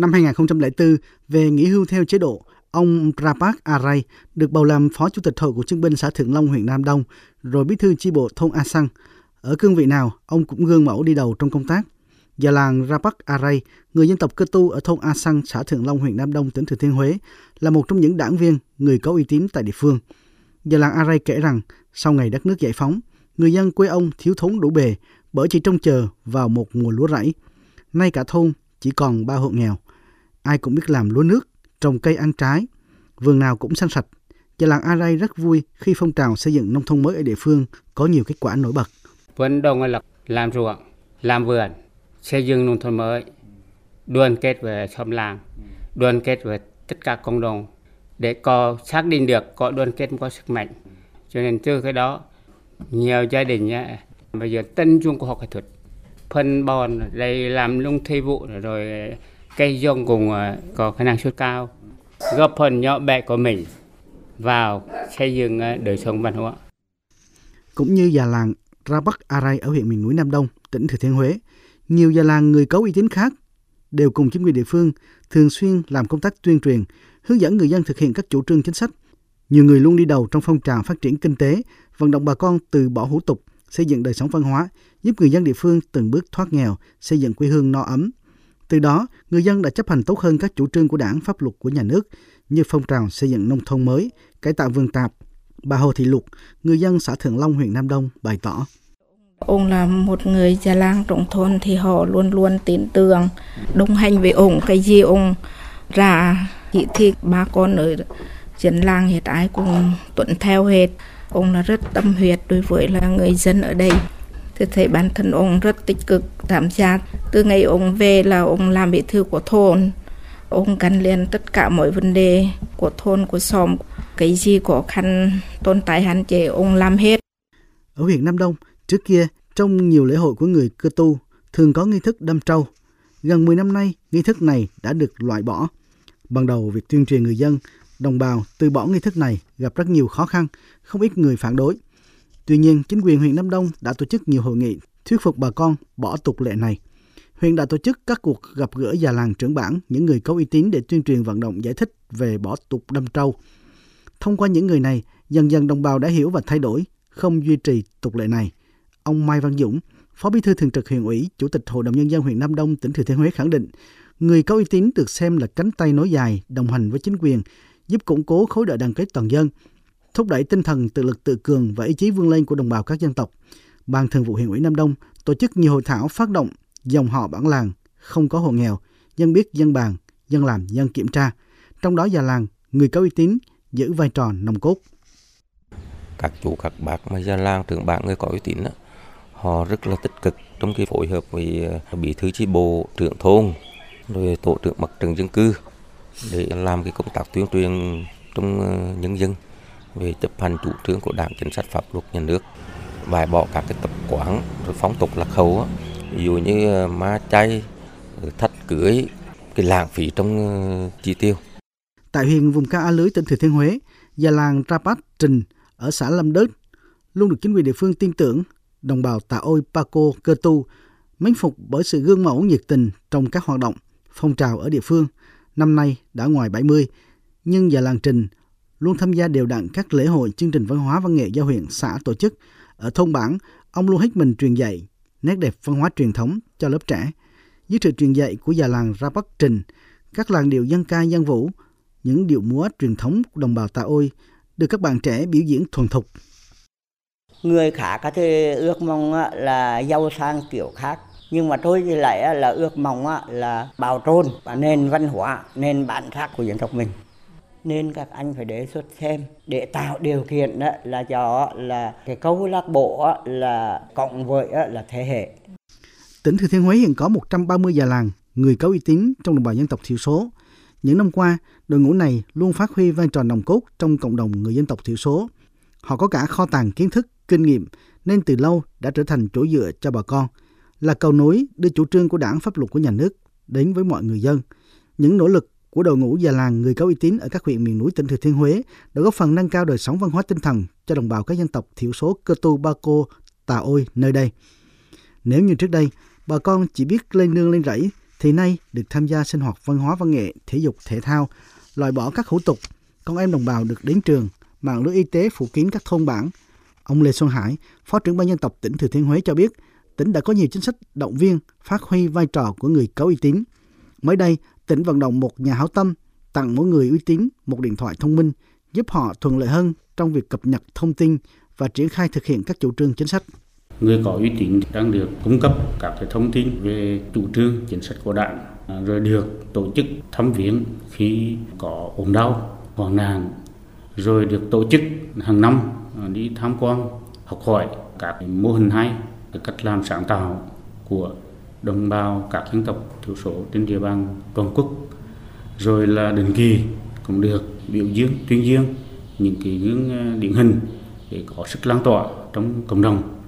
Năm 2004, về nghỉ hưu theo chế độ, ông Prapak Arai được bầu làm Phó Chủ tịch Hội của Chiến binh xã Thượng Long, huyện Nam Đông, rồi bí thư chi bộ thôn A Sang. Ở cương vị nào, ông cũng gương mẫu đi đầu trong công tác. Già làng Rapak Aray, người dân tộc Cơ Tu ở thôn A Sang, xã Thượng Long, huyện Nam Đông, tỉnh Thừa Thiên Huế, là một trong những đảng viên, người có uy tín tại địa phương. Già làng Aray kể rằng, sau ngày đất nước giải phóng, người dân quê ông thiếu thốn đủ bề bởi chỉ trông chờ vào một mùa lúa rẫy. Nay cả thôn chỉ còn ba hộ nghèo. Ai cũng biết làm lúa nước, trồng cây ăn trái, vườn nào cũng xanh sạch. Và làng Arai rất vui khi phong trào xây dựng nông thôn mới ở địa phương có nhiều kết quả nổi bật. Vận động là làm ruộng, làm vườn, xây dựng nông thôn mới, đoàn kết với xóm làng, đoàn kết với tất cả cộng đồng để có xác định được có đoàn kết có sức mạnh. Cho nên từ cái đó nhiều gia đình nhá, bây giờ tân trung của học kỹ thuật phân bón đây làm lung thay vụ rồi cây dông cùng ờ, có khả năng suất cao góp phần nhỏ bé của mình vào xây dựng ờ, đời sống văn hóa cũng như già làng Ra Bắc Arai ở huyện miền núi Nam Đông, tỉnh Thừa Thiên Huế, nhiều già làng người có uy tín khác đều cùng chính quyền địa phương thường xuyên làm công tác tuyên truyền, hướng dẫn người dân thực hiện các chủ trương chính sách. Nhiều người luôn đi đầu trong phong trào phát triển kinh tế, vận động bà con từ bỏ hủ tục, xây dựng đời sống văn hóa, giúp người dân địa phương từng bước thoát nghèo, xây dựng quê hương no ấm. Từ đó, người dân đã chấp hành tốt hơn các chủ trương của đảng, pháp luật của nhà nước như phong trào xây dựng nông thôn mới, cải tạo vườn tạp. Bà Hồ Thị Lục, người dân xã Thượng Long, huyện Nam Đông bày tỏ. Ông là một người già làng trong thôn thì họ luôn luôn tin tưởng, đồng hành với ông. Cái gì ông ra chỉ thị ba con ở dân làng hiện ai cũng tuân theo hết. Ông là rất tâm huyết đối với là người dân ở đây. Tôi thấy bản thân ông rất tích cực tham gia. Từ ngày ông về là ông làm bí thư của thôn. Ông gắn liền tất cả mọi vấn đề của thôn, của xóm. Cái gì khó khăn, tồn tại hạn chế, ông làm hết. Ở huyện Nam Đông, Trước kia, trong nhiều lễ hội của người cơ tu, thường có nghi thức đâm trâu. Gần 10 năm nay, nghi thức này đã được loại bỏ. Ban đầu, việc tuyên truyền người dân, đồng bào từ bỏ nghi thức này gặp rất nhiều khó khăn, không ít người phản đối. Tuy nhiên, chính quyền huyện Nam Đông đã tổ chức nhiều hội nghị thuyết phục bà con bỏ tục lệ này. Huyện đã tổ chức các cuộc gặp gỡ già làng trưởng bản, những người có uy tín để tuyên truyền vận động giải thích về bỏ tục đâm trâu. Thông qua những người này, dần dần đồng bào đã hiểu và thay đổi, không duy trì tục lệ này. Ông Mai Văn Dũng, Phó Bí thư Thường trực huyện ủy, Chủ tịch Hội đồng Nhân dân huyện Nam Đông, tỉnh Thừa Thiên Huế khẳng định, người có uy tín được xem là cánh tay nối dài, đồng hành với chính quyền, giúp củng cố khối đại đoàn kết toàn dân, thúc đẩy tinh thần tự lực tự cường và ý chí vươn lên của đồng bào các dân tộc. Ban Thường vụ huyện ủy Nam Đông tổ chức nhiều hội thảo phát động dòng họ bản làng không có hộ nghèo, dân biết dân bàn, dân làm dân kiểm tra. Trong đó già làng, người có uy tín giữ vai trò nòng cốt. Các chủ các bác mà già làng trưởng bản người có uy tín đó, họ rất là tích cực trong cái phối hợp với ờ, bí thư chi bộ trưởng thôn rồi tổ trưởng mặt trận dân cư để làm cái công tác tuyên truyền trong ờ, nhân dân về chấp hành chủ trương của đảng chính sách pháp luật nhà nước bài bỏ các cái tập quán rồi phóng tục lạc hậu ví dụ như má ma chay thắt cưới cái lãng phí trong ờ, chi tiêu tại huyện vùng cao A Lưới tỉnh Thừa Thiên Huế già làng rapat Trình ở xã Lâm Đớt luôn được chính quyền địa phương tin tưởng đồng bào Tà Ôi Paco Cơ Tu mến phục bởi sự gương mẫu nhiệt tình trong các hoạt động, phong trào ở địa phương. Năm nay đã ngoài 70, nhưng già làng Trình luôn tham gia đều đặn các lễ hội chương trình văn hóa văn nghệ do huyện xã tổ chức. Ở thôn bản, ông luôn hết mình truyền dạy nét đẹp văn hóa truyền thống cho lớp trẻ. Dưới sự truyền dạy của già làng Ra Bắc Trình, các làng điệu dân ca dân vũ, những điệu múa truyền thống của đồng bào Tà Ôi được các bạn trẻ biểu diễn thuần thục người khác có thể ước mong là giàu sang kiểu khác nhưng mà tôi thì lại là ước mong là bảo tồn và nền văn hóa nền bản sắc của dân tộc mình nên các anh phải đề xuất xem để tạo điều kiện đó là cho là cái câu lạc bộ là cộng với là thế hệ. Tỉnh Thừa Thiên Huế hiện có 130 già làng, người có uy tín trong đồng bào dân tộc thiểu số. Những năm qua, đội ngũ này luôn phát huy vai trò nòng cốt trong cộng đồng người dân tộc thiểu số. Họ có cả kho tàng kiến thức, kinh nghiệm nên từ lâu đã trở thành chỗ dựa cho bà con, là cầu nối đưa chủ trương của đảng pháp luật của nhà nước đến với mọi người dân. Những nỗ lực của đội ngũ già làng người có uy tín ở các huyện miền núi tỉnh Thừa Thiên Huế đã góp phần nâng cao đời sống văn hóa tinh thần cho đồng bào các dân tộc thiểu số Cơ Tu Ba Cô, Tà Ôi nơi đây. Nếu như trước đây, bà con chỉ biết lên nương lên rẫy, thì nay được tham gia sinh hoạt văn hóa văn nghệ, thể dục, thể thao, loại bỏ các hủ tục. Con em đồng bào được đến trường, mạng lưới y tế phủ kín các thôn bản. Ông Lê Xuân Hải, Phó trưởng ban dân tộc tỉnh Thừa Thiên Huế cho biết, tỉnh đã có nhiều chính sách động viên, phát huy vai trò của người có uy tín. Mới đây, tỉnh vận động một nhà hảo tâm tặng mỗi người uy tín một điện thoại thông minh, giúp họ thuận lợi hơn trong việc cập nhật thông tin và triển khai thực hiện các chủ trương chính sách. Người có uy tín đang được cung cấp các cái thông tin về chủ trương chính sách của đảng à, rồi được tổ chức thăm viếng khi có ốm đau, hoạn nạn rồi được tổ chức hàng năm à, đi tham quan học hỏi các mô hình hay cách làm sáng tạo của đồng bào các dân tộc thiểu số trên địa bàn toàn quốc. Rồi là định kỳ cũng được biểu dương, tuyên dương những cái gương à, điển hình để có sức lan tỏa trong cộng đồng.